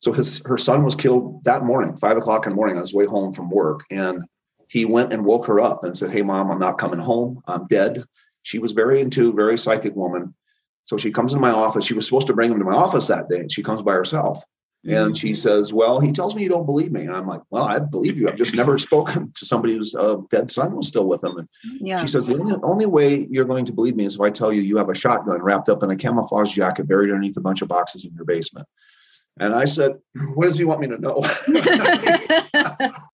So his her son was killed that morning, five o'clock in the morning on his way home from work, and he went and woke her up and said, "Hey, mom, I'm not coming home. I'm dead." She was very into, very psychic woman. So she comes in my office. She was supposed to bring him to my office that day, and she comes by herself. Mm-hmm. And she says, Well, he tells me you don't believe me. And I'm like, Well, I believe you. I've just never spoken to somebody whose uh, dead son was still with him. And yeah. she says, The only, only way you're going to believe me is if I tell you you have a shotgun wrapped up in a camouflage jacket buried underneath a bunch of boxes in your basement. And I said, What does he want me to know?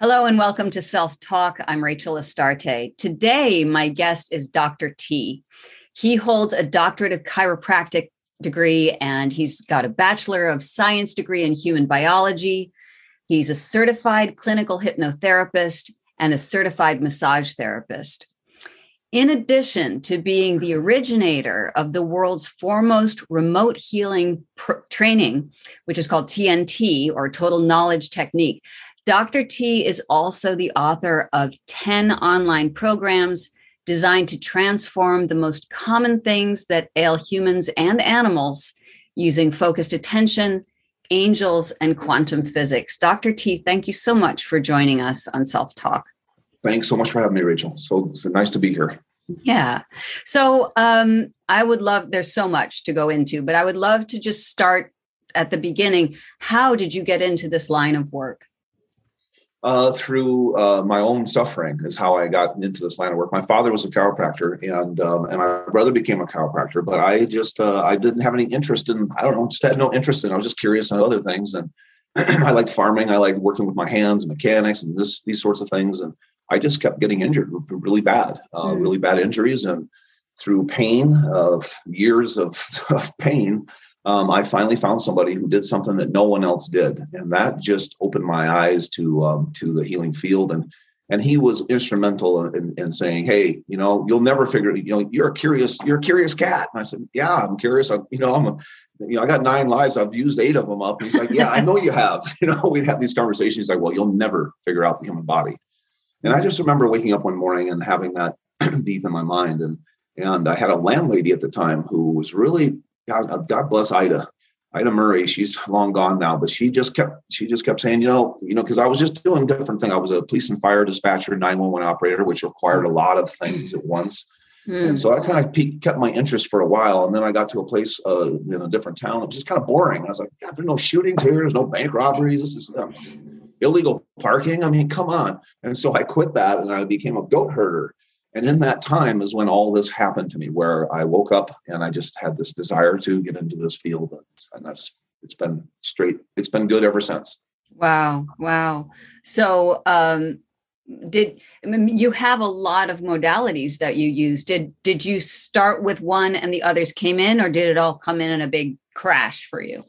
Hello and welcome to Self Talk. I'm Rachel Astarte. Today, my guest is Dr. T. He holds a doctorate of chiropractic degree and he's got a bachelor of science degree in human biology. He's a certified clinical hypnotherapist and a certified massage therapist. In addition to being the originator of the world's foremost remote healing pr- training, which is called TNT or Total Knowledge Technique, Dr. T is also the author of 10 online programs designed to transform the most common things that ail humans and animals using focused attention, angels, and quantum physics. Dr. T, thank you so much for joining us on Self Talk. Thanks so much for having me, Rachel. So, so nice to be here. Yeah. So um, I would love, there's so much to go into, but I would love to just start at the beginning. How did you get into this line of work? Uh, through uh, my own suffering is how I got into this line of work. My father was a chiropractor, and um, and my brother became a chiropractor, but I just uh, I didn't have any interest in I don't know just had no interest in. I was just curious on other things, and I liked farming. I liked working with my hands, mechanics, and this these sorts of things, and I just kept getting injured really bad, mm. really bad injuries, and through pain of years of, of pain um, I finally found somebody who did something that no one else did, and that just opened my eyes to um, to the healing field. And and he was instrumental in, in saying, "Hey, you know, you'll never figure. You know, you're a curious, you're a curious cat." And I said, "Yeah, I'm curious. I'm, you know, I'm a, you know, I got nine lives. I've used eight of them up." And he's like, "Yeah, I know you have." You know, we'd have these conversations. He's like, "Well, you'll never figure out the human body." And I just remember waking up one morning and having that deep in my mind. And and I had a landlady at the time who was really God, uh, God bless Ida. Ida Murray, she's long gone now, but she just kept she just kept saying, you know, you know, because I was just doing different thing. I was a police and fire dispatcher, 911 operator, which required a lot of things at once. Mm. And so I kind of kept my interest for a while. And then I got to a place uh, in a different town. It was just kind of boring. I was like, God, there's no shootings here. There's no bank robberies. This is um, illegal parking. I mean, come on. And so I quit that and I became a goat herder. And in that time is when all this happened to me, where I woke up and I just had this desire to get into this field. And that's, it's been straight, it's been good ever since. Wow. Wow. So, um, did I mean, you have a lot of modalities that you use did did you start with one and the others came in or did it all come in in a big crash for you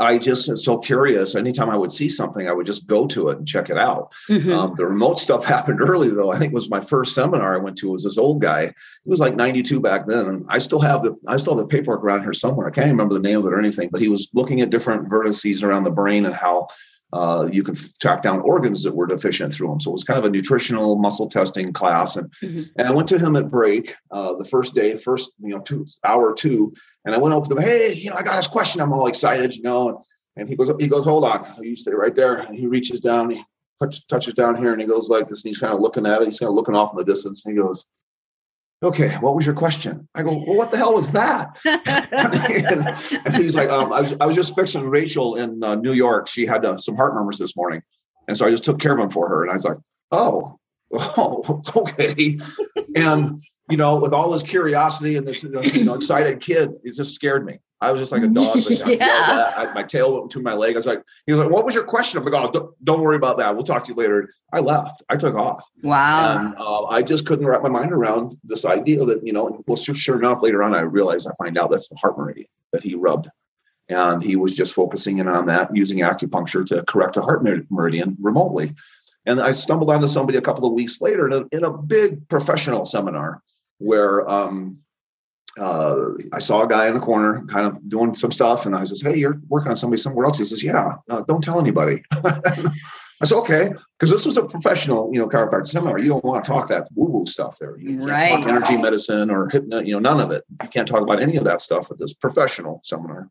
I just so curious. Anytime I would see something, I would just go to it and check it out. Mm-hmm. Um, the remote stuff happened early, though. I think it was my first seminar I went to. Was this old guy? He was like 92 back then, and I still have the I still have the paperwork around here somewhere. I can't remember the name of it or anything, but he was looking at different vertices around the brain and how uh, you can track down organs that were deficient through them. So it was kind of a nutritional muscle testing class. And mm-hmm. and I went to him at break uh, the first day, first you know two hour two, and I went over to him. Hey, you know, I got this question. I'm all excited, you know. And, and he goes, he goes, hold on. You stay right there. And he reaches down, he touch, touches down here, and he goes like this. And he's kind of looking at it. He's kind of looking off in the distance. And he goes, okay, what was your question? I go, well, what the hell was that? and, and, he's like, um, I, was, I was just fixing Rachel in uh, New York. She had uh, some heart murmurs this morning. And so I just took care of him for her. And I was like, oh, oh, okay. and, you know, with all this curiosity and this you know, excited kid, it just scared me. I was just like a dog. yeah. I, my tail went to my leg. I was like, he was like, what was your question? I'm like, oh, don't, don't, worry about that. We'll talk to you later. I left. I took off. Wow. And uh, I just couldn't wrap my mind around this idea that, you know, well, sure, sure enough, later on, I realized I find out that's the heart meridian that he rubbed. And he was just focusing in on that using acupuncture to correct a heart meridian remotely. And I stumbled onto somebody a couple of weeks later in a, in a big professional seminar where um, uh, I saw a guy in the corner kind of doing some stuff, and I says, "Hey, you're working on somebody somewhere else." He says, "Yeah, uh, don't tell anybody." I said, "Okay," because this was a professional, you know, chiropractic seminar. You don't want to talk that woo-woo stuff there. You right. talk energy medicine or hypno, you know, none of it. You can't talk about any of that stuff at this professional seminar.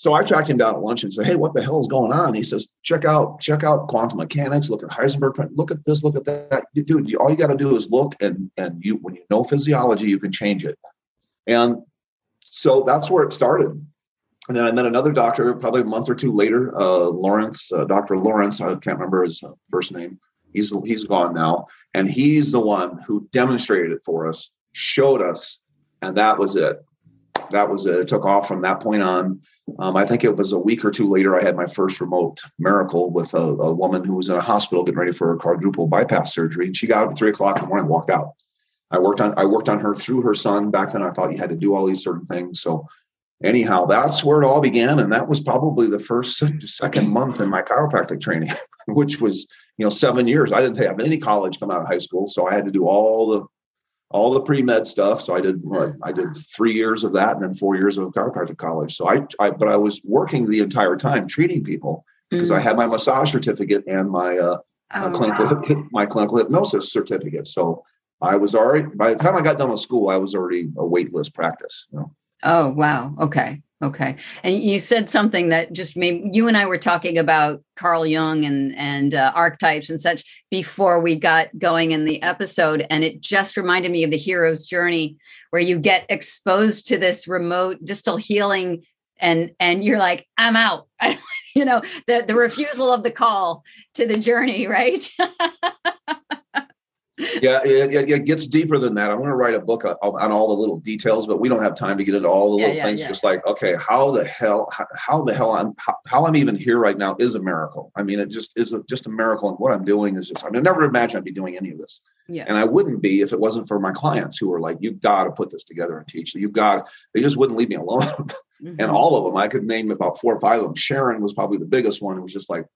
So I tracked him down at lunch and said, "Hey, what the hell is going on?" He says, "Check out, check out quantum mechanics. Look at Heisenberg. Look at this. Look at that, dude. All you got to do is look, and and you when you know physiology, you can change it." And so that's where it started. And then I met another doctor probably a month or two later, uh, Lawrence, uh, Dr. Lawrence. I can't remember his first name. He's he's gone now, and he's the one who demonstrated it for us, showed us, and that was it. That was it. It took off from that point on. Um, I think it was a week or two later. I had my first remote miracle with a, a woman who was in a hospital getting ready for a quadruple bypass surgery, and she got up at three o'clock in the morning, walked out. I worked on I worked on her through her son. Back then, I thought you had to do all these certain things. So, anyhow, that's where it all began, and that was probably the first second month in my chiropractic training, which was you know seven years. I didn't have any college come out of high school, so I had to do all the all the pre med stuff. So I did I did three years of that, and then four years of chiropractic college. So I, I but I was working the entire time treating people because mm-hmm. I had my massage certificate and my uh, oh, clinical wow. my clinical hypnosis certificate. So I was already by the time I got done with school, I was already a waitlist practice. You know? Oh wow. Okay. Okay. And you said something that just made you and I were talking about Carl Jung and and uh, archetypes and such before we got going in the episode, and it just reminded me of the hero's journey, where you get exposed to this remote distal healing, and and you're like, I'm out. you know, the the refusal of the call to the journey, right? yeah, it, it, gets deeper than that. I'm going to write a book on, on, all the little details, but we don't have time to get into all the little yeah, things. Yeah. Just like, okay, how the hell, how, how the hell I'm, how, how, I'm even here right now is a miracle. I mean, it just is a, just a miracle. And what I'm doing is just, I mean, I never imagined I'd be doing any of this. Yeah. And I wouldn't be if it wasn't for my clients who were like, you've got to put this together and teach. You've got, they just wouldn't leave me alone. mm-hmm. And all of them, I could name about four or five of them. Sharon was probably the biggest one. It was just like,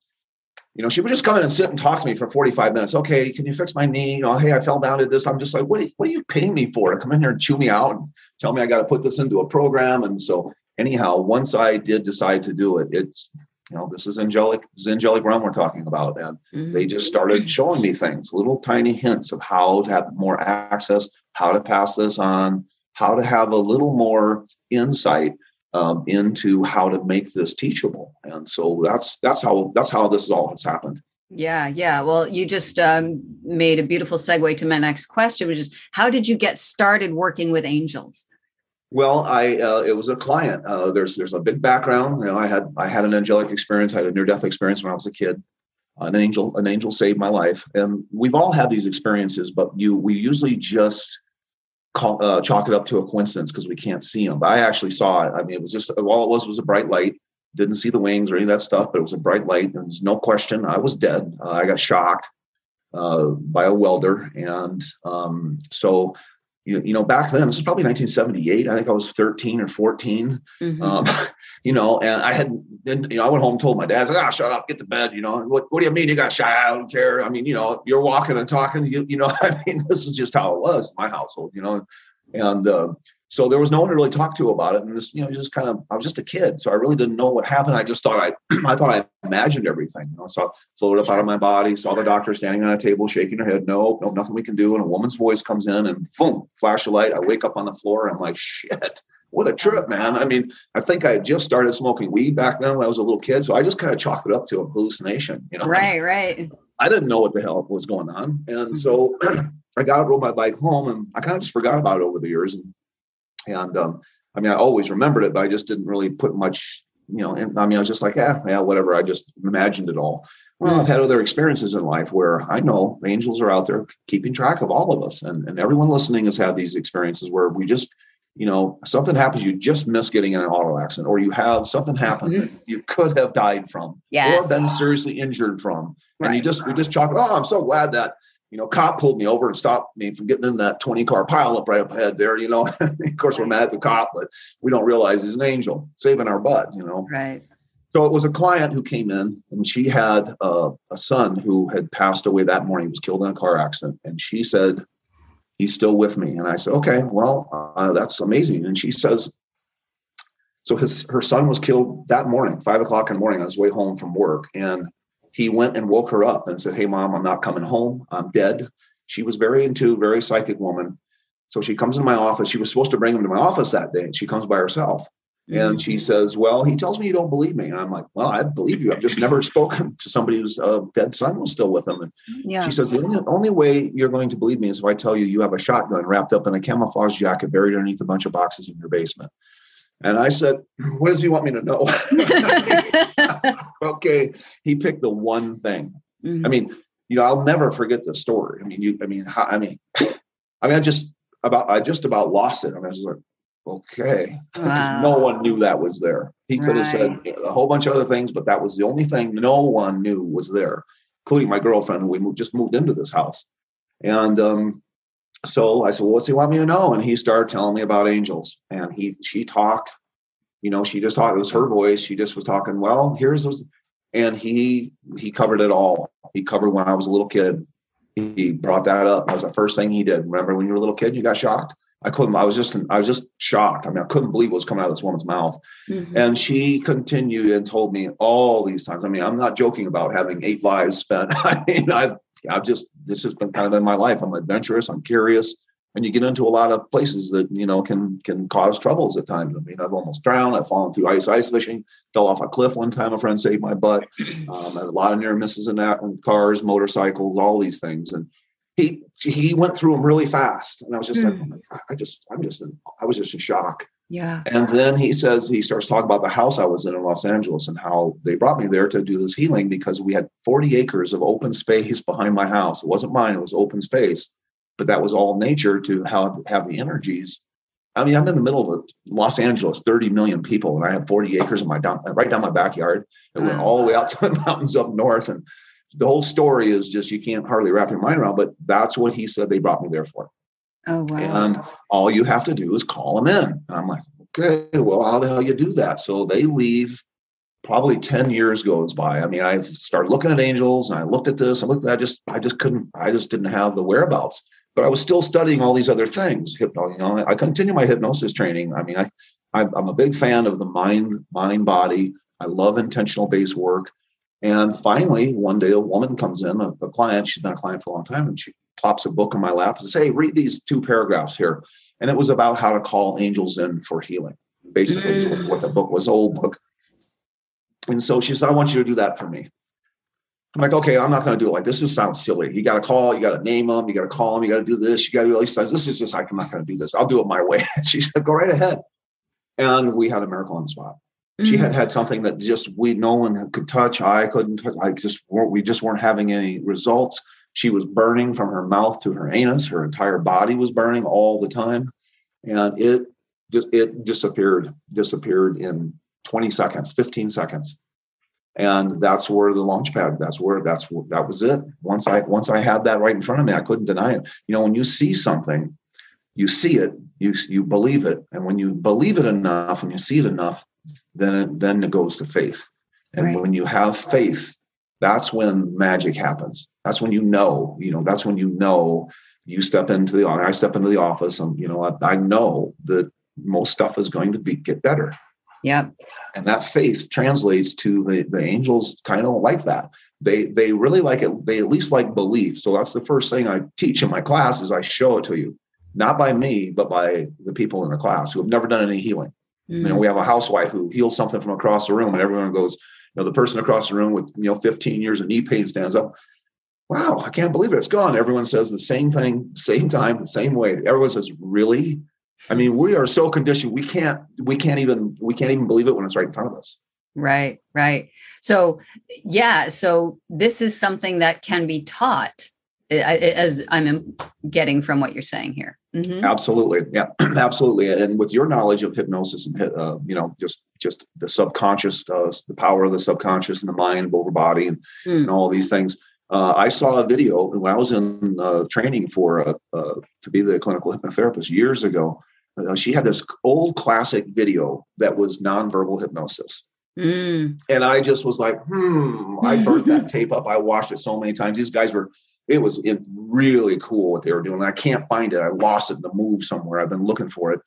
you know, she would just come in and sit and talk to me for 45 minutes. Okay, can you fix my knee? You know, hey, I fell down at this. I'm just like, what are you, what are you paying me for? Come in here and chew me out and tell me I got to put this into a program. And so anyhow, once I did decide to do it, it's you know, this is angelic, this is angelic realm we're talking about. And mm-hmm. they just started showing me things, little tiny hints of how to have more access, how to pass this on, how to have a little more insight um, into how to make this teachable. And so that's that's how that's how this all has happened. Yeah, yeah. Well, you just um, made a beautiful segue to my next question, which is how did you get started working with angels? Well, I uh, it was a client. Uh, there's there's a big background. You know, I had I had an angelic experience. I had a near death experience when I was a kid. An angel an angel saved my life, and we've all had these experiences. But you we usually just call, uh, chalk it up to a coincidence because we can't see them. But I actually saw it. I mean, it was just all it was was a bright light. Didn't see the wings or any of that stuff, but it was a bright light. And there's no question I was dead. Uh, I got shocked uh, by a welder, and um, so you, you know, back then, this was probably 1978. I think I was 13 or 14. Mm-hmm. Um, you know, and I had, then, you know, I went home and told my dad, I said, ah, shut up, get to bed. You know, what, what do you mean you got shot? I don't care. I mean, you know, you're walking and talking, you, you know, I mean, this is just how it was in my household, you know, and, uh, so there was no one to really talk to about it, and just you know, just kind of I was just a kid, so I really didn't know what happened. I just thought I, I thought I imagined everything. You know, so I floated up out of my body, saw the doctor standing on a table, shaking her head. No, no, nothing we can do. And a woman's voice comes in, and boom, flash of light. I wake up on the floor. I'm like, shit, what a trip, man. I mean, I think I had just started smoking weed back then when I was a little kid, so I just kind of chalked it up to a hallucination. You know, right, right. I didn't know what the hell was going on, and so mm-hmm. I got rode my bike home, and I kind of just forgot about it over the years. And and um, I mean, I always remembered it, but I just didn't really put much, you know, in, I mean, I was just like, yeah, yeah, whatever. I just imagined it all. Well, I've had other experiences in life where I know angels are out there keeping track of all of us. And, and everyone listening has had these experiences where we just, you know, something happens, you just miss getting in an auto accident, or you have something happen mm-hmm. you could have died from, yes. or been seriously injured from. And right. you just, we just chalk, oh, I'm so glad that you know, cop pulled me over and stopped me from getting in that 20 car pileup right up ahead there, you know. of course, we're mad at the cop, but we don't realize he's an angel saving our butt, you know. Right. So it was a client who came in and she had uh, a son who had passed away that morning, he was killed in a car accident. And she said, he's still with me. And I said, okay, well, uh, that's amazing. And she says, so his her son was killed that morning, five o'clock in the morning on his way home from work. And he went and woke her up and said, Hey mom, I'm not coming home. I'm dead. She was very into, very psychic woman. So she comes in my office. She was supposed to bring him to my office that day, and she comes by herself. Mm-hmm. And she says, Well, he tells me you don't believe me. And I'm like, Well, I believe you. I've just never spoken to somebody whose uh, dead son was still with him. And yeah. she says, The only, only way you're going to believe me is if I tell you you have a shotgun wrapped up in a camouflage jacket buried underneath a bunch of boxes in your basement. And I said, What does he want me to know? okay. He picked the one thing. Mm-hmm. I mean, you know, I'll never forget the story. I mean, you, I mean, how, I mean, I mean, I just about, I just about lost it. I, mean, I was like, okay, wow. no one knew that was there. He could have said a whole bunch of other things, but that was the only thing no one knew was there, including my girlfriend, who we moved, just moved into this house. And um, so I said, well, "What's he want me to know?" And he started telling me about angels, and he she talked. You know, she just talked. It was her voice. She just was talking. Well, here's those, and he he covered it all. He covered when I was a little kid. He brought that up. That was the first thing he did. Remember when you were a little kid, you got shocked. I couldn't. I was just. I was just shocked. I mean, I couldn't believe what was coming out of this woman's mouth. Mm-hmm. And she continued and told me all these times. I mean, I'm not joking about having eight lives spent. I mean, I I've just this has been kind of in my life. I'm adventurous. I'm curious, and you get into a lot of places that you know can can cause troubles at times. I mean, I've almost drowned. I've fallen through ice ice fishing. Fell off a cliff one time. A friend saved my butt. Um, a lot of near misses in that, in cars, motorcycles, all these things, and he he went through them really fast, and I was just mm. like, hmm. oh I just I'm just in, I was just in shock. Yeah. And then he says he starts talking about the house I was in in Los Angeles and how they brought me there to do this healing because we had 40 acres of open space behind my house. It wasn't mine; it was open space, but that was all nature to have have the energies. I mean, I'm in the middle of Los Angeles, 30 million people, and I have 40 acres in my down right down my backyard. It went all the way out to the mountains up north, and the whole story is just you can't hardly wrap your mind around. But that's what he said they brought me there for. Oh, wow. And all you have to do is call them in. And I'm like, okay, well, how the hell you do that? So they leave. Probably 10 years goes by. I mean, I started looking at angels and I looked at this, I looked at I just, I just couldn't, I just didn't have the whereabouts. But I was still studying all these other things. Hypno, you know, I continue my hypnosis training. I mean, I, I'm a big fan of the mind, mind, body. I love intentional based work. And finally, one day a woman comes in, a, a, client, she's been a client for a long time, and she plops a book in my lap and says, Hey, read these two paragraphs here. And it was about how to call angels in for healing. Basically, mm. what the book was, old book. And so she said, I want you to do that for me. I'm like, okay, I'm not going to do it like this. This sounds silly. You got to call, you got to name them, you got to call them, you got to do this, you got to do all these things. This is just, like, I'm not going to do this. I'll do it my way. she said, go right ahead. And we had a miracle on the spot. Mm-hmm. She had mm-hmm. had something that just we no one could touch. I couldn't. Touch, I just weren't. We just weren't having any results. She was burning from her mouth to her anus. Her entire body was burning all the time, and it just it disappeared. Disappeared in 20 seconds, 15 seconds, and that's where the launch pad. That's where that's that was it. Once I once I had that right in front of me, I couldn't deny it. You know, when you see something, you see it, you you believe it, and when you believe it enough, when you see it enough, then it, then it goes to faith. And right. when you have faith, that's when magic happens. That's when you know, you know, that's when you know you step into the I step into the office and you know I, I know that most stuff is going to be get better. Yep. And that faith translates to the the angels kind of like that. They they really like it. They at least like belief. So that's the first thing I teach in my class is I show it to you, not by me, but by the people in the class who have never done any healing. Mm. You know, we have a housewife who heals something from across the room, and everyone goes, you know, the person across the room with you know 15 years of knee pain stands up. Wow, I can't believe it. It's gone. Everyone says the same thing, same time, the same way. Everyone says, really? I mean, we are so conditioned. We can't, we can't even, we can't even believe it when it's right in front of us. Right, right. So, yeah. So this is something that can be taught, as I'm getting from what you're saying here. Mm-hmm. Absolutely, yeah, absolutely. And with your knowledge of hypnosis and uh, you know just just the subconscious, uh, the power of the subconscious and the mind over body and, mm. and all these things. Uh, I saw a video when I was in uh, training for uh, uh, to be the clinical hypnotherapist years ago. she had this old classic video that was nonverbal hypnosis. Mm. And I just was like, hmm, I burned that tape up. I watched it so many times. These guys were it was it really cool what they were doing. I can't find it. I lost it in the move somewhere. I've been looking for it.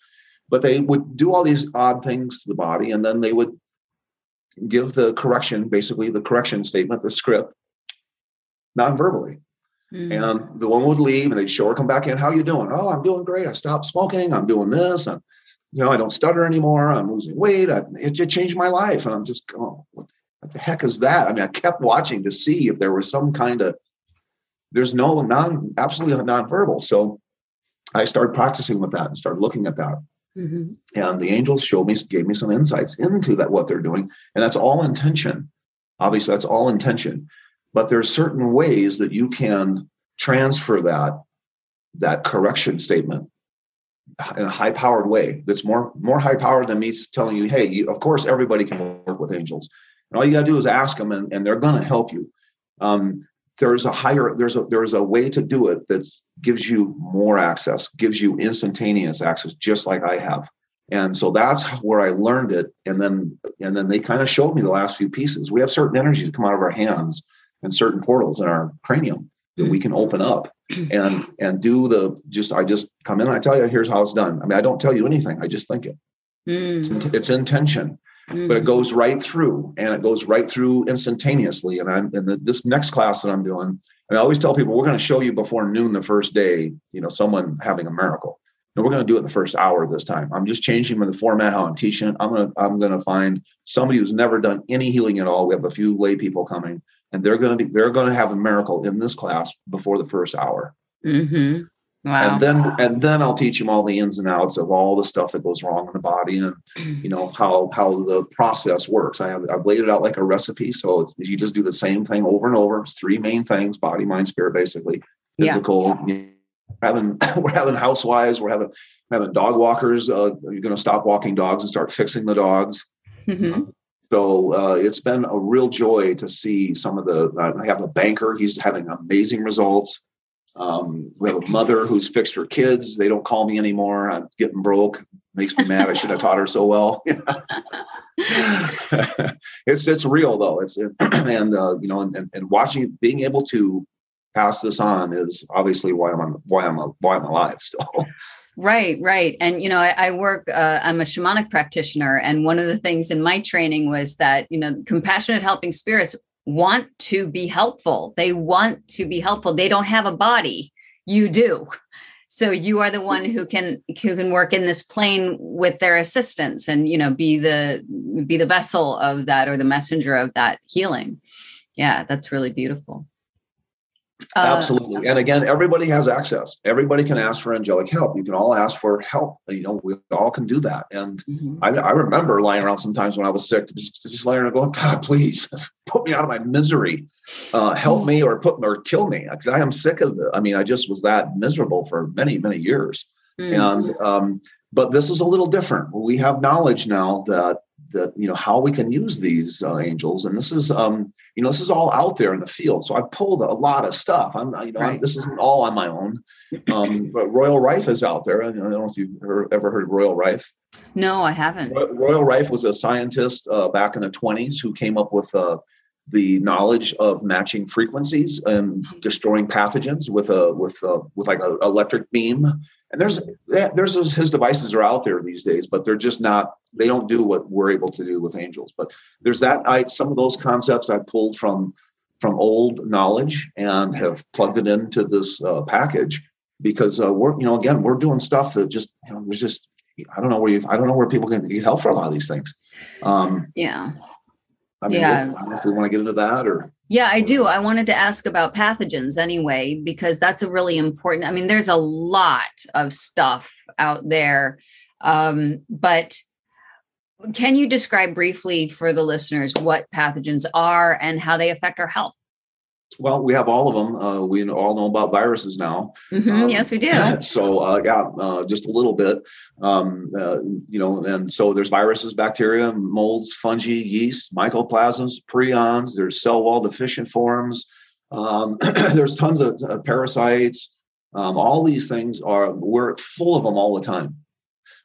But they would do all these odd things to the body, and then they would give the correction, basically the correction statement, the script, non-verbally. Mm. And the woman would leave and they'd show her come back in. How you doing? Oh, I'm doing great. I stopped smoking. I'm doing this. And you know, I don't stutter anymore. I'm losing weight. I, it just changed my life. And I'm just going, what, what the heck is that? I mean, I kept watching to see if there was some kind of there's no non absolutely non-verbal. So I started practicing with that and started looking at that. Mm-hmm. And the angels showed me, gave me some insights into that what they're doing, and that's all intention. Obviously, that's all intention. But there's certain ways that you can transfer that that correction statement in a high powered way that's more more high powered than me telling you hey you, of course everybody can work with angels and all you got to do is ask them and, and they're going to help you um, there's a higher there's a there's a way to do it that gives you more access gives you instantaneous access just like i have. And so that's where i learned it. And then and then they kind of showed me the last few pieces. We have certain energies that come out of our hands and certain portals in our cranium that we can open up and and do the just i just come in and i tell you here's how it's done. I mean i don't tell you anything. I just think it. Mm. it's intention mm-hmm. but it mm-hmm. goes right through and it goes right through instantaneously. And I'm in the, this next class that I'm doing, and I always tell people we're going to show you before noon the first day, you know, someone having a miracle. And we're going to do it in the first hour this time. I'm just changing the format how I'm teaching it. I'm going to I'm going to find somebody who's never done any healing at all. We have a few lay people coming, and they're going to be they're going to have a miracle in this class before the first hour. Mm-hmm. Wow. And then and then I'll teach them all the ins and outs of all the stuff that goes wrong in the body and you know how how the process works. I have I've laid it out like a recipe. So you just do the same thing over and over. It's three main things: body, mind, spirit, basically. Physical. Yeah. having we're having housewives, we're having we're having dog walkers. Uh, you're going to stop walking dogs and start fixing the dogs. Mm-hmm. So uh, it's been a real joy to see some of the. I have a banker; he's having amazing results. Um, we have a mother who's fixed her kids. They don't call me anymore. I'm getting broke. Makes me mad. I should have taught her so well. it's it's real though. It's and uh, you know and, and watching being able to pass this on is obviously why I'm why I'm why I'm alive still. Right, right. And, you know, I, I work, uh, I'm a shamanic practitioner. And one of the things in my training was that, you know, compassionate helping spirits want to be helpful. They want to be helpful. They don't have a body. You do. So you are the one who can who can work in this plane with their assistance and you know be the be the vessel of that or the messenger of that healing. Yeah, that's really beautiful. Uh, Absolutely. And again, everybody has access. Everybody can ask for angelic help. You can all ask for help. You know, we all can do that. And mm-hmm. I, I, remember lying around sometimes when I was sick, just, just lying around going, God, please put me out of my misery. Uh, help me or put or kill me. Because I am sick of it. I mean, I just was that miserable for many, many years. Mm-hmm. And um, but this is a little different. We have knowledge now that that you know how we can use these uh, angels. And this is um you know this is all out there in the field. So i pulled a lot of stuff. I'm you know right. I'm, this isn't all on my own. Um but royal rife is out there. I don't know if you've heard, ever heard royal rife. No i haven't. Royal rife was a scientist uh, back in the 20s who came up with uh, the knowledge of matching frequencies and destroying pathogens with a with a, with like an electric beam. And there's there's his devices are out there these days but they're just not they don't do what we're able to do with angels. But there's that i some of those concepts i pulled from from old knowledge and have plugged it into this uh, package because uh, we're you know again we're doing stuff that just you know there's just i don't know where you i don't know where people can get help for a lot of these things. Um yeah I mean, yeah. I don't know if we want to get into that or. Yeah, I do. I wanted to ask about pathogens anyway, because that's a really important. I mean, there's a lot of stuff out there. Um, but can you describe briefly for the listeners what pathogens are and how they affect our health? Well, we have all of them. Uh, we all know about viruses now. Mm-hmm, um, yes, we do. So, uh, yeah, uh, just a little bit. Um, uh, you know, and so there's viruses, bacteria, molds, fungi, yeast, mycoplasmas, prions. There's cell wall deficient forms. Um, there's tons of uh, parasites. Um, all these things are we're full of them all the time.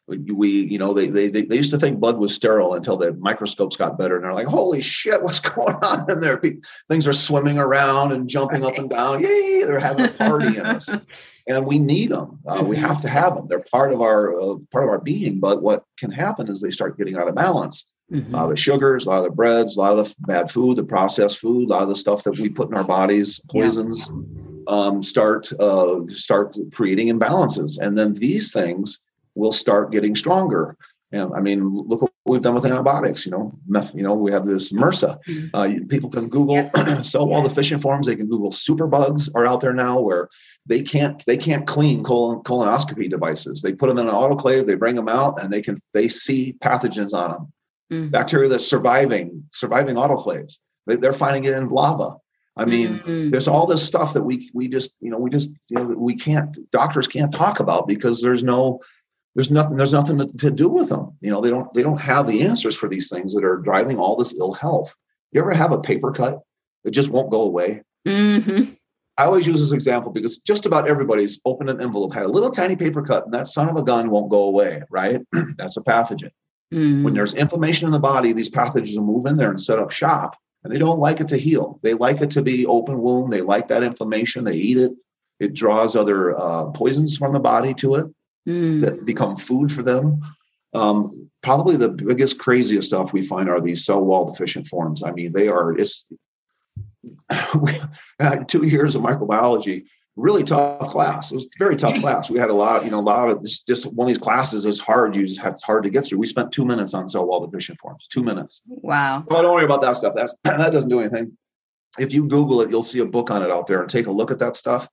We you know they, they they used to think blood was sterile until the microscopes got better and they're like holy shit what's going on in there things are swimming around and jumping right. up and down yay they're having a party in us and we need them uh, mm-hmm. we have to have them they're part of our uh, part of our being but what can happen is they start getting out of balance mm-hmm. a lot of the sugars a lot of the breads a lot of the bad food the processed food a lot of the stuff that we put in our bodies poisons yeah. um, start uh, start creating imbalances and then these things will start getting stronger. And I mean, look what we've done with antibiotics. You know, meth, you know, we have this MRSA. Mm-hmm. Uh, people can Google cell wall deficient forms. They can Google superbugs are out there now where they can't they can't clean colon, colonoscopy devices. They put them in an autoclave. They bring them out, and they can they see pathogens on them. Mm-hmm. Bacteria that's surviving surviving autoclaves. They, they're finding it in lava. I mean, mm-hmm. there's all this stuff that we we just you know we just you know we can't doctors can't talk about because there's no there's nothing there's nothing to, to, do with them. You know they don't they don't have the answers for these things that are driving all this ill health. You ever have a paper cut that just won't go away? Mm-hmm. i always use this example because just about everybody's opened an envelope had a little tiny paper cut and that son of a gun won't go away right? That's a pathogen. Mm-hmm. when there's inflammation in the body these pathogens will move in there and set up shop and they don't like it to heal. They like it to be open wound. They like that inflammation. They eat it. It draws other uh, poisons from the body to it mm. that become food for them. Um, probably the biggest, craziest stuff we find are these cell wall deficient forms. I mean, they are, it's two years of microbiology, really tough class. It was a very tough class. We had a lot, you know, a lot of just, just one of these classes is hard. You just it's hard to get through. We spent two minutes on cell wall deficient forms, two minutes. Wow. Well, don't worry about that stuff. That's, that doesn't do anything. If you Google it, you'll see a book on it out there and take a look at that stuff.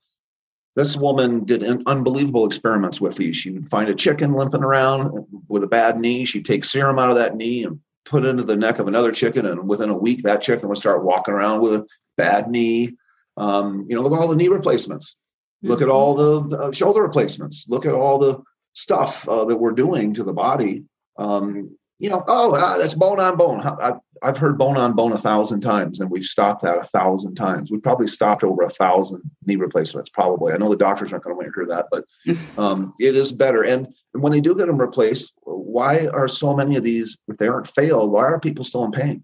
This woman did unbelievable experiments with these. She would find a chicken limping around with a bad knee. She'd take serum out of that knee and put it into the neck of another chicken. And within a week, that chicken would start walking around with a bad knee. Um, you know, look at all the knee replacements. Look mm-hmm. at all the uh, shoulder replacements. Look at all the stuff uh, that we're doing to the body. Um, you know, oh, uh, that's bone on bone. I've, I've heard bone on bone a thousand times, and we've stopped that a thousand times. We've probably stopped over a thousand knee replacements, probably. I know the doctors aren't going to want to hear that, but um, it is better. And, and when they do get them replaced, why are so many of these, if they aren't failed, why are people still in pain?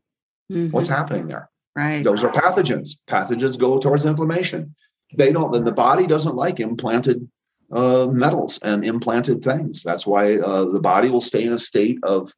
Mm-hmm. What's happening there? Right. Those are pathogens. Pathogens go towards inflammation. They don't, then the body doesn't like implanted uh, metals and implanted things. That's why uh, the body will stay in a state of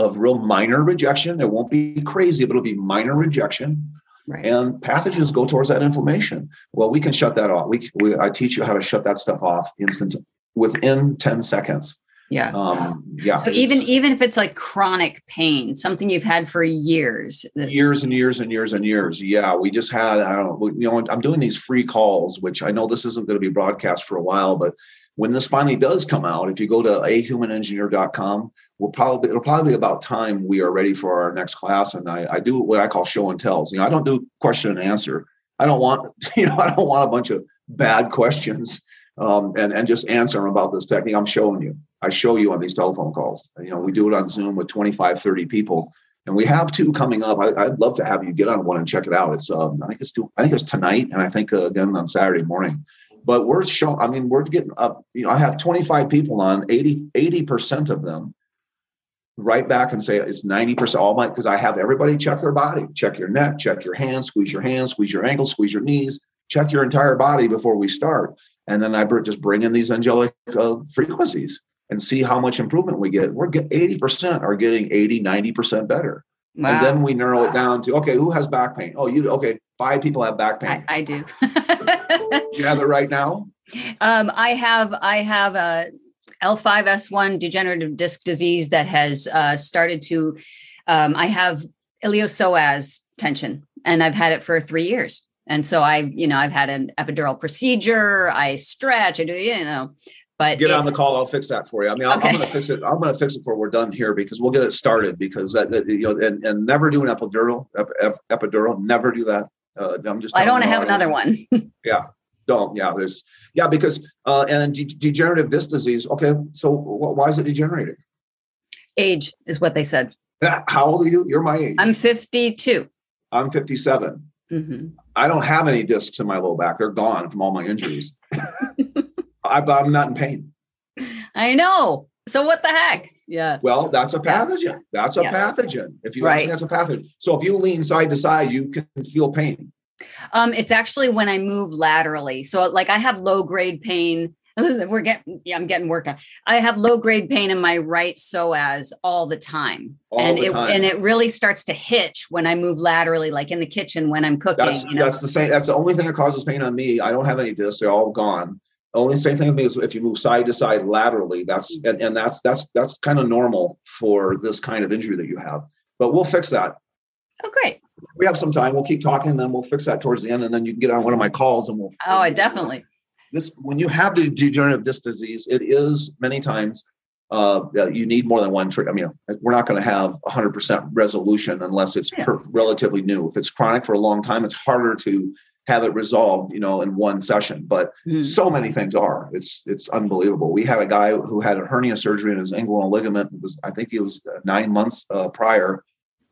of real minor rejection. It won't be crazy, but it'll be minor rejection. Right. And pathogens go towards that inflammation. Well, we can shut that off. We, we I teach you how to shut that stuff off instant within 10 seconds. Yeah. Um, yeah. So even even if it's like chronic pain, something you've had for years, years and years and years and years. Yeah, we just had. I don't know. You know, I'm doing these free calls, which I know this isn't going to be broadcast for a while, but when this finally does come out, if you go to ahumanengineer.com, we'll probably it'll probably be about time we are ready for our next class. And I, I do what I call show and tells. You know, I don't do question and answer. I don't want, you know, I don't want a bunch of bad questions um, and and just answer them about this technique. I'm showing you. I show you on these telephone calls. You know, we do it on Zoom with 25, 30 people. And we have two coming up. I, would love to have you get on one and check it out. It's um, I think it's two, I think it's tonight, and I think uh, again on Saturday morning but we're showing i mean we're getting up you know i have 25 people on 80 80% of them right back and say it's 90% all my because i have everybody check their body check your neck check your hands squeeze your hands squeeze your ankles squeeze your knees check your entire body before we start and then i just bring in these angelic uh, frequencies and see how much improvement we get we're get 80% are getting 80 90% better Wow. And then we narrow it down to okay, who has back pain? Oh, you okay? Five people have back pain. I, I do. you have it right now. Um, I have I have a L5S1 degenerative disc disease that has uh, started to. Um, I have iliopsoas tension, and I've had it for three years. And so I, you know, I've had an epidural procedure. I stretch. I do, you know, but get on the call. I'll fix that for you. I mean, okay. I'm, going to fix it. I'm going to fix it before we're done here because we'll get it started. Because that, that you know, and, and never do an epidural. Ep, epidural. Never do that. Uh, I'm just. I don't want to have another one. yeah. Don't. Yeah. There's. Yeah. Because uh, and de- degenerative disc disease. Okay. So why is it degenerating? Age is what they said. How old are you? You're my age. I'm 52. I'm 57. Mm-hmm. I don't have any discs in my low back. They're gone from all my injuries. I, I'm not in pain. I know. So what the heck? Yeah. Well, that's a pathogen. That's a pathogen. If you right. that's a pathogen. So if you lean side to side, you can feel pain. Um, it's actually when I move laterally. So like I have low grade pain. Listen, we're getting yeah, I'm getting work on. I have low grade pain in my right psoas all the time. All and the it time. and it really starts to hitch when I move laterally, like in the kitchen when I'm cooking. That's, you know? that's the same. That's the only thing that causes pain on me. I don't have any discs; they're all gone. The only same thing with me is if you move side to side laterally. That's and, and that's that's that's kind of normal for this kind of injury that you have. But we'll fix that. Oh, great we have some time. We'll keep talking, and then we'll fix that towards the end, and then you can get on one of my calls, and we'll. Oh, I definitely. This when you have the degenerative disc disease, it is many times uh, you need more than one treatment. I mean, we're not going to have 100% resolution unless it's yeah. per- relatively new. If it's chronic for a long time, it's harder to have it resolved, you know, in one session. But mm. so many things are. It's it's unbelievable. We had a guy who had a hernia surgery in his inguinal ligament. It was I think it was nine months uh, prior,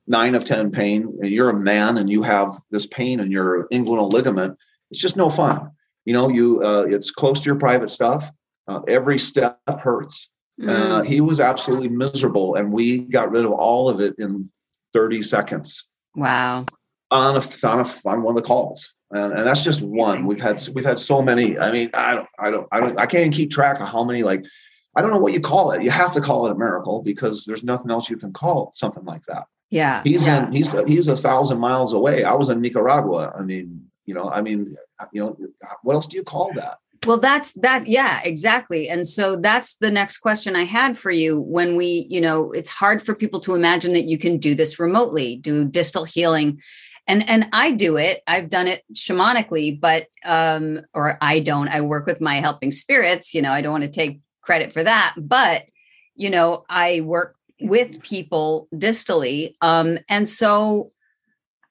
nine of 10 pain, you're a man and you have this pain in your inguinal ligament, it's just no fun. You know, you uh, it's close to your private stuff. Uh, every step hurts. Mm. Uh, he was absolutely miserable, and we got rid of all of it in 30 seconds. Wow! On a on a on one of the calls, and, and that's just one. We've had we've had so many. I mean, I don't I don't I don't I can't keep track of how many like I don't know what you call it. You have to call it a miracle because there's nothing else you can call something like that. Yeah. He's yeah. in he's he's a thousand miles away. I was in Nicaragua. I mean, you know, I mean, you know, what else do you call that? Well, that's that. Yeah, exactly. And so that's the next question I had for you. When we, you know, it's hard for people to imagine that you can do this remotely, do distal healing. And and I do it. I've done it shamanically, but um, or I don't. I work with my helping spirits. You know, I don't want to take credit for that, but you know, I work with people distally um, and so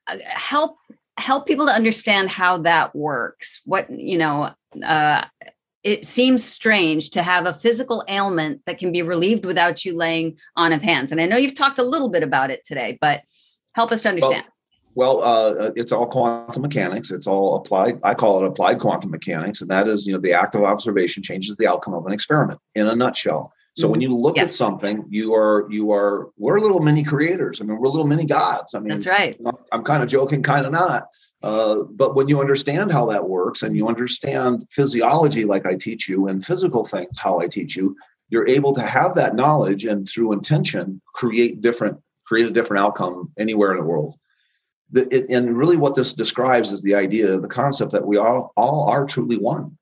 uh, help help people to understand how that works what you know uh, it seems strange to have a physical ailment that can be relieved without you laying on of hands and i know you've talked a little bit about it today but help us to understand well, well uh, it's all quantum mechanics it's all applied i call it applied quantum mechanics and that is you know the act of observation changes the outcome of an experiment in a nutshell so when mm-hmm. you look yes. at something, you are you are we're little mini creators. I mean, we're little mini gods. I mean, that's right. I'm kind of joking, kind of not. Uh, but when you understand how that works and you understand physiology, like I teach you, and physical things, how I teach you, you're able to have that knowledge and through intention create different create a different outcome anywhere in the world. The, it, and really, what this describes is the idea, the concept that we all all are truly one.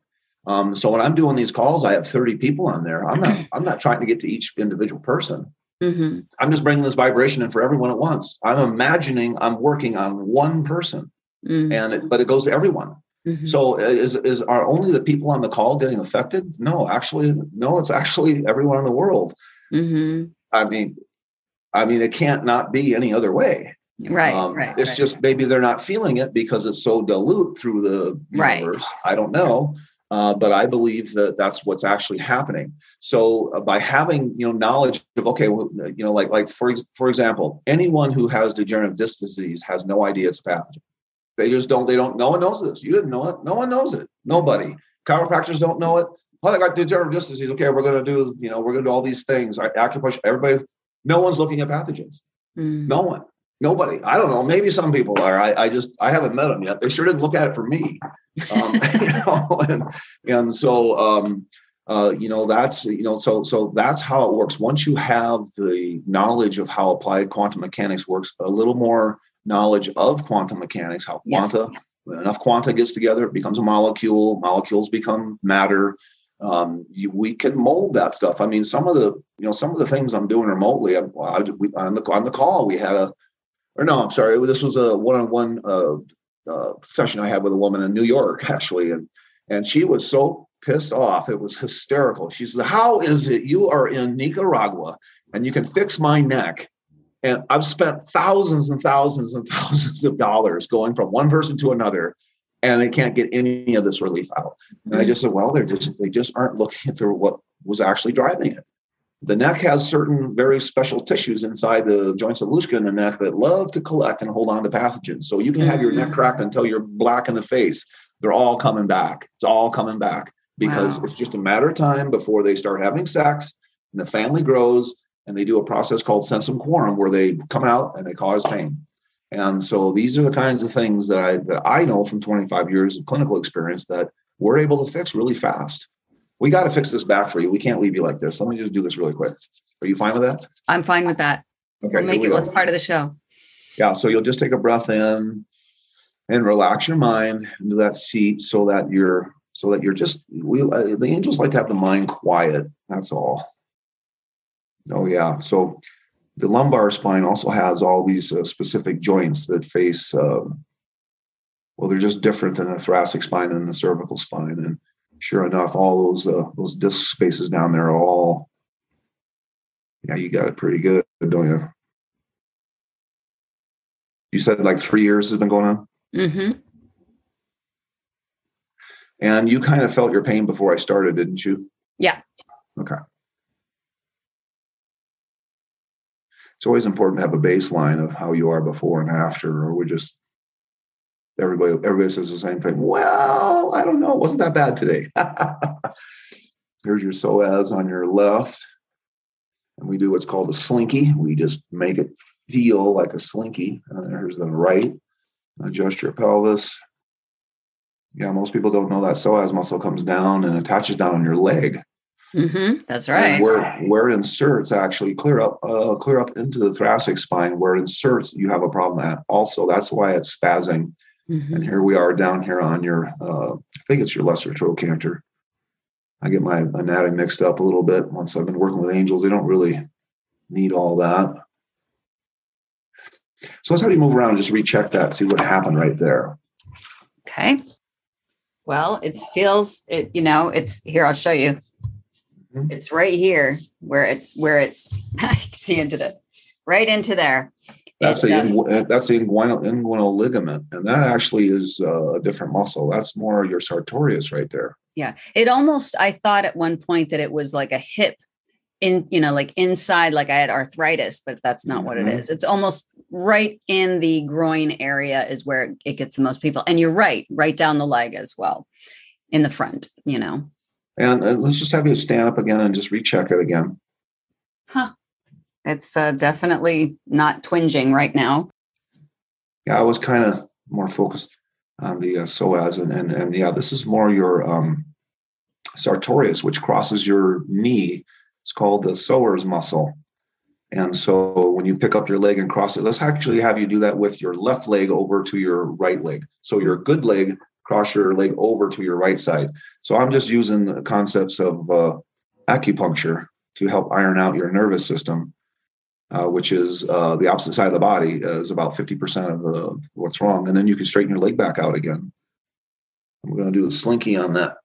Um, so when I'm doing these calls, I have 30 people on there. I'm not I'm not trying to get to each individual person. Mm-hmm. I'm just bringing this vibration in for everyone at once. I'm imagining I'm working on one person, mm-hmm. and it, but it goes to everyone. Mm-hmm. So is is are only the people on the call getting affected? No, actually, no. It's actually everyone in the world. Mm-hmm. I mean, I mean, it can't not be any other way. Right, um, right. It's right. just maybe they're not feeling it because it's so dilute through the universe. Right. I don't know. Uh, but I believe that that's what's actually happening. So uh, by having you know knowledge of okay, well, you know like like for for example, anyone who has degenerative disc disease has no idea it's a pathogen. They just don't. They don't. No one knows this. You didn't know it. No one knows it. Nobody. Chiropractors don't know it. Oh, I got degenerative disc disease. Okay, we're going to do you know we're going to do all these things. Acupuncture. Everybody. No one's looking at pathogens. Mm. No one. Nobody. I don't know. Maybe some people are. I, I just I haven't met them yet. They sure didn't look at it for me. Um, you know, and, and so um, uh, you know that's you know so so that's how it works. Once you have the knowledge of how applied quantum mechanics works, a little more knowledge of quantum mechanics, how quanta yes. when enough quanta gets together, it becomes a molecule. Molecules become matter. Um, you, we can mold that stuff. I mean, some of the you know some of the things I'm doing remotely. I, I, we, on the on the call we had a or no, I'm sorry. This was a one-on-one uh, uh, session I had with a woman in New York, actually, and and she was so pissed off. It was hysterical. She said, "How is it you are in Nicaragua and you can fix my neck?" And I've spent thousands and thousands and thousands of dollars going from one person to another, and they can't get any of this relief out. And I mm. just said, "Well, they're just they just aren't looking at what was actually driving it." The neck has certain very special tissues inside the joints of Luschka in the neck that love to collect and hold on to pathogens. So you can have your neck mm. cracked until you're black in the face. They're all coming back. It's all coming back because wow. it's just a matter of time before they start having sex. and the family grows and they do a process called sensing quorum where they come out and they cause pain. And so these are the kinds of things that I that I know from 25 years of clinical experience that we're able to fix really fast. We got to fix this back for you. We can't leave you like this. Let me just do this really quick. Are you fine with that? I'm fine with that. Okay, we'll make it one part of the show. Yeah. So you'll just take a breath in and relax your mind into that seat so that you're so that you're just we uh, the angels like to have the mind quiet. That's all. Oh yeah. So the lumbar spine also has all these uh, specific joints that face. Um, well, they're just different than the thoracic spine and the cervical spine, and sure enough, all those uh, those disc spaces down there are all. Yeah, you got it pretty good, don't you? You said like three years has been going on. Mm-hmm. And you kind of felt your pain before I started, didn't you? Yeah. Okay. It's always important to have a baseline of how you are before and after, or we just everybody everybody says the same thing. Well, I don't know. It wasn't that bad today. Here's your psoas on your left. And we do what's called a slinky. We just make it feel like a slinky. And there's the right. Adjust your pelvis. Yeah, most people don't know that psoas muscle comes down and attaches down on your leg. Mm-hmm, that's right. And where where it inserts actually clear up uh, clear up into the thoracic spine. Where it inserts, you have a problem at. Also, that's why it's spazzing. Mm-hmm. And here we are down here on your, uh, I think it's your lesser trochanter. I get my anatomy mixed up a little bit. Once I've been working with angels, they don't really need all that. So let's have you move around and just recheck that, see what happened right there. Okay. Well, it feels it, you know, it's here, I'll show you. Mm-hmm. It's right here where it's where it's you can see into the right into there. That's the that's the inguinal, inguinal ligament, and that actually is uh, a different muscle. That's more your sartorius right there. Yeah, it almost. I thought at one point that it was like a hip in you know like inside like i had arthritis but that's not mm-hmm. what it mm-hmm. it's almost right in the groin area is where it gets the most people and you're right right down the leg as well in the front you know and, and let's just have you stand up again and just recheck it again huh it's uh, definitely not twinging right now yeah i was kind of more focused on the uh, psoas and, and and yeah this is more your um sartorius which crosses your knee it's called the psoas muscle. And so when you pick up your leg and cross it, let's actually have you do that with your left leg over to your right leg. So your good leg, cross your leg over to your right side. So I'm just using the concepts of uh, acupuncture to help iron out your nervous system, uh, which is uh, the opposite side of the body, uh, is about 50% of the, what's wrong. And then you can straighten your leg back out again. I'm going to do a slinky on that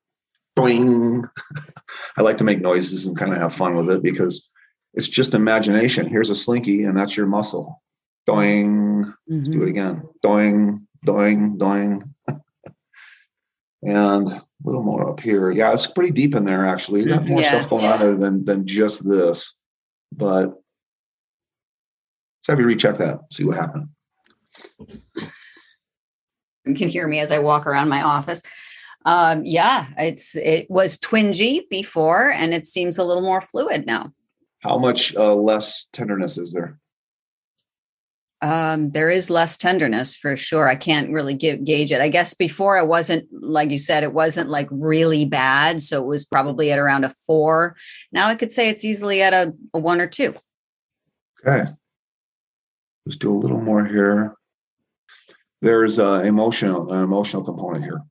boing. I like to make noises and kind of have fun with it because it's just imagination. Here's a slinky, and that's your muscle. Doing. Mm-hmm. Do it again. Doing, doing, doing. and a little more up here. Yeah, it's pretty deep in there actually. Got more yeah, stuff going yeah. on than than just this. But let's have you recheck that, see what happened. You can hear me as I walk around my office um, yeah, it's it was twingy before, and it seems a little more fluid now. How much uh, less tenderness is there? Um, there is less tenderness for sure. I can't really give, gauge it. I guess before it wasn't like you said, it wasn't like really bad, so it was probably at around a four. Now I could say it's easily at a, a one or two. Okay, let's do a little more here. There's a emotional an emotional component here.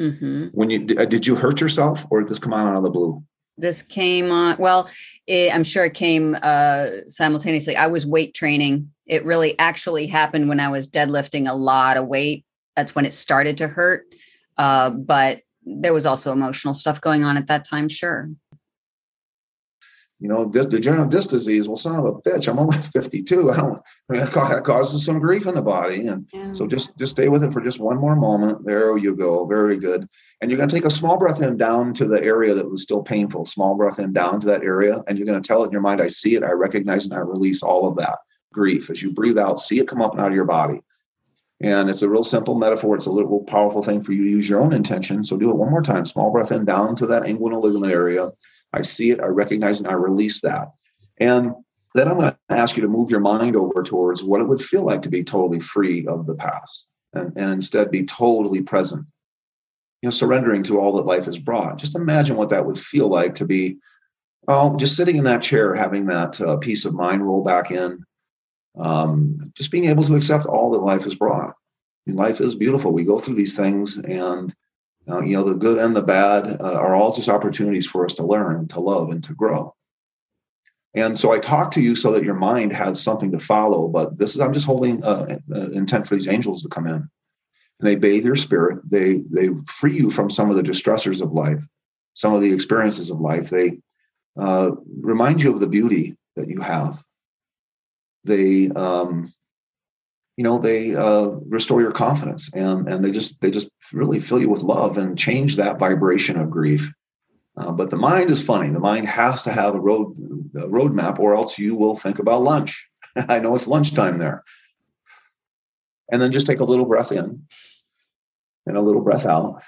Mm-hmm. When you uh, did you hurt yourself, or did this come on out of the blue? This came on. Well, it, I'm sure it came uh, simultaneously. I was weight training. It really actually happened when I was deadlifting a lot of weight. That's when it started to hurt. Uh, but there was also emotional stuff going on at that time. Sure you know, this, degenerative disc disease. Well, son of a bitch, I'm only 52. I don't. I mean, that causes some grief in the body, and yeah. so just just stay with it for just one more moment. There you go. Very good. And you're going to take a small breath in down to the area that was still painful. Small breath in down to that area, and you're going to tell it in your mind, "I see it. I recognize, and I release all of that grief." As you breathe out, see it come up and out of your body. And it's a real simple metaphor. It's a little powerful thing for you to use your own intention. So do it one more time. Small breath in down to that inguinal ligament area I see it, I recognize it, and I release that. And then I'm going to ask you to move your mind over towards what it would feel like to be totally free of the past and, and instead be totally present. You know, surrendering to all that life has brought. Just imagine what that would feel like to be, oh, just sitting in that chair, having that uh, peace of mind roll back in, um, just being able to accept all that life has brought. I mean, life is beautiful. We go through these things, and uh, you know, the good and the bad uh, are all just opportunities for us to learn and to love and to grow. And so I talk to you so that your mind has something to follow. But this is I'm just holding uh, uh, intent for these angels to come in, and they bathe your spirit. They they free you from some of the distressors of life, some of the experiences of life. They uh, remind you of the beauty that you have. They um, you know they uh, restore your confidence and and they just they just really fill you with love and change that vibration of grief. Uh, but the mind is funny. The mind has to have a road a roadmap or else you will think about lunch. I know it's lunchtime there. And then just take a little breath in and a little breath out.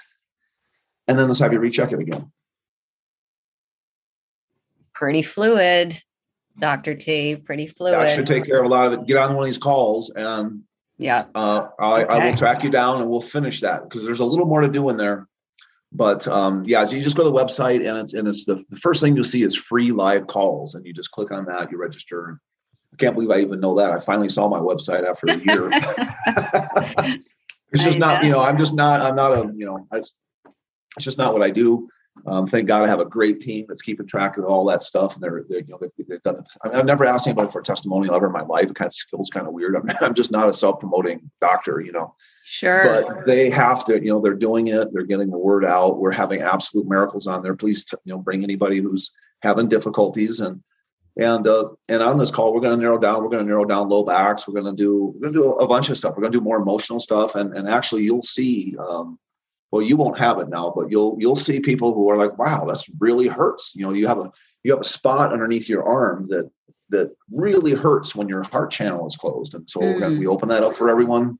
And then let's have you recheck it again. Pretty fluid Dr. T. Pretty fluid. I should take care of a lot of it. Get on one of these calls and yeah, uh, I, okay. I, will track you down and we'll finish that because there's a little more to do in there. But um, yeah, you just go to the website and it's and it's the, the first thing you'll see is free live calls and you just click on that, you register. I can't believe I even know that. I finally saw my website after a year. it's just I not, know. you know, I'm just not, I'm not a, you know, I, it's just not what I do. Um, thank God I have a great team that's keeping track of all that stuff. And they're, they're you know, they've, they've done. I mean, I've never asked anybody for a testimonial ever in my life. It kind of feels kind of weird. I'm, I'm just not a self-promoting doctor, you know. Sure. But they have to, you know, they're doing it. They're getting the word out. We're having absolute miracles on there. Please, t- you know, bring anybody who's having difficulties and and uh, and on this call, we're going to narrow down. We're going to narrow down low backs. We're going to do we're going to do a bunch of stuff. We're going to do more emotional stuff, and and actually, you'll see um, well you won't have it now but you'll you'll see people who are like wow that's really hurts you know you have a you have a spot underneath your arm that that really hurts when your heart channel is closed and so mm. we open that up for everyone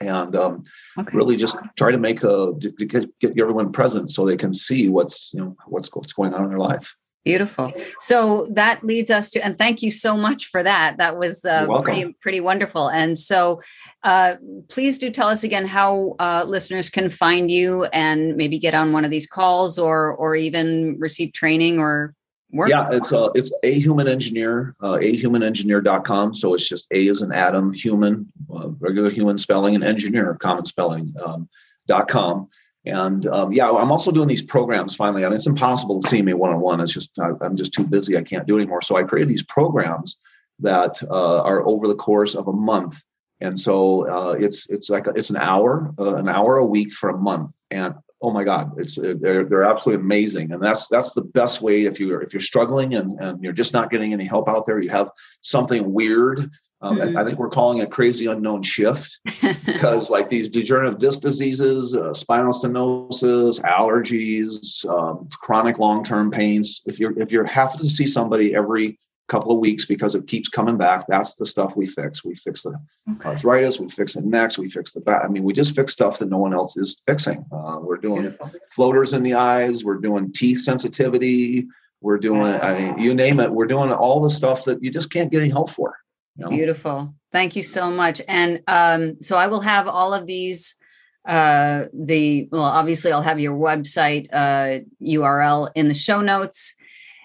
and um, okay. really just try to make a to get, get everyone present so they can see what's you know what's what's going on in their life Beautiful. So that leads us to, and thank you so much for that. That was uh, pretty pretty wonderful. And so, uh, please do tell us again how uh, listeners can find you and maybe get on one of these calls or or even receive training or work. Yeah, it's uh, it's a human engineer, uh, ahumanengineer.com. So it's just a as an atom, human, uh, regular human spelling, and engineer, common spelling. Um, dot com and um, yeah, I'm also doing these programs finally, and it's impossible to see me one on one. It's just I, am just too busy. I can't do anymore. So I created these programs that uh, are over the course of a month, and so uh, it's it's like a, it's an hour, uh, an hour a week for a month, and oh my God, it's uh, they're they're absolutely amazing, and that's that's the best way if you're if you're struggling and and you're just not getting any help out there, you have something weird um, mm-hmm. I think we're calling it crazy unknown shift because, like these degenerative disc diseases, uh, spinal stenosis, allergies, um, chronic long-term pains. If you're if you're having to see somebody every couple of weeks because it keeps coming back, that's the stuff we fix. We fix the okay. arthritis, we fix the necks, we fix the back. I mean, we just fix stuff that no one else is fixing. Uh, we're doing Beautiful. floaters in the eyes. We're doing teeth sensitivity. We're doing, I mean, you name it. We're doing all the stuff that you just can't get any help for. You know? Beautiful. Thank you so much. And um, so I will have all of these. Uh, the well, obviously, I'll have your website uh, URL in the show notes.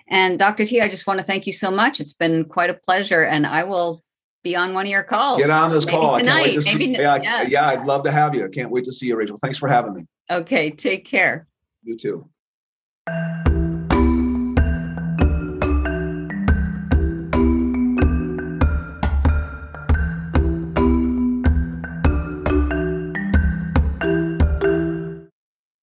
And Dr. T, I just want to thank you so much. It's been quite a pleasure, and I will be on one of your calls. Get on this maybe call tonight. To maybe, yeah, yeah, yeah, I'd love to have you. I can't wait to see you, Rachel. Thanks for having me. Okay, take care. You too.